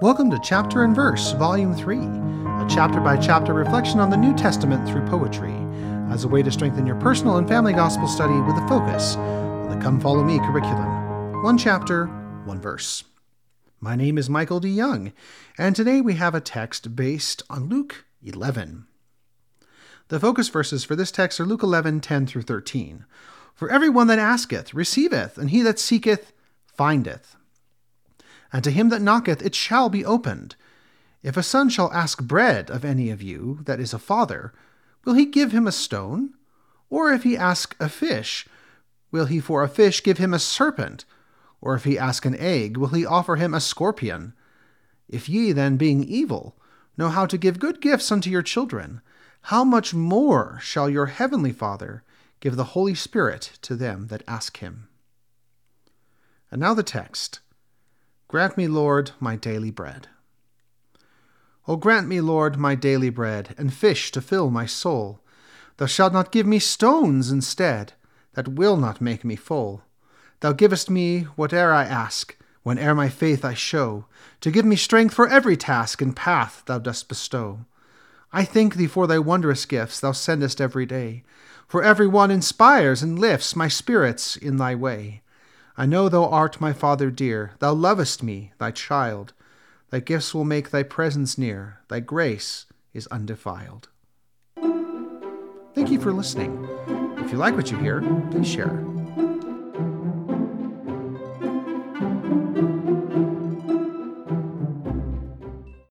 Welcome to Chapter and Verse, Volume 3, a chapter by chapter reflection on the New Testament through poetry, as a way to strengthen your personal and family gospel study with a focus on the Come Follow Me curriculum. One chapter, one verse. My name is Michael D. Young, and today we have a text based on Luke 11. The focus verses for this text are Luke 11, 10 through 13. For everyone that asketh receiveth, and he that seeketh findeth and to him that knocketh it shall be opened. If a son shall ask bread of any of you that is a father, will he give him a stone? Or if he ask a fish, will he for a fish give him a serpent? Or if he ask an egg, will he offer him a scorpion? If ye then, being evil, know how to give good gifts unto your children, how much more shall your heavenly Father give the Holy Spirit to them that ask him? And now the text. Grant me, Lord, my daily bread. O grant me, Lord, my daily bread, and fish to fill my soul. Thou shalt not give me stones instead, that will not make me full. Thou givest me whate'er I ask, whene'er my faith I show, to give me strength for every task and path thou dost bestow. I thank thee for thy wondrous gifts thou sendest every day, for every one inspires and lifts my spirits in thy way. I know thou art my Father dear, thou lovest me, thy child. Thy gifts will make thy presence near, thy grace is undefiled. Thank you for listening. If you like what you hear, please share.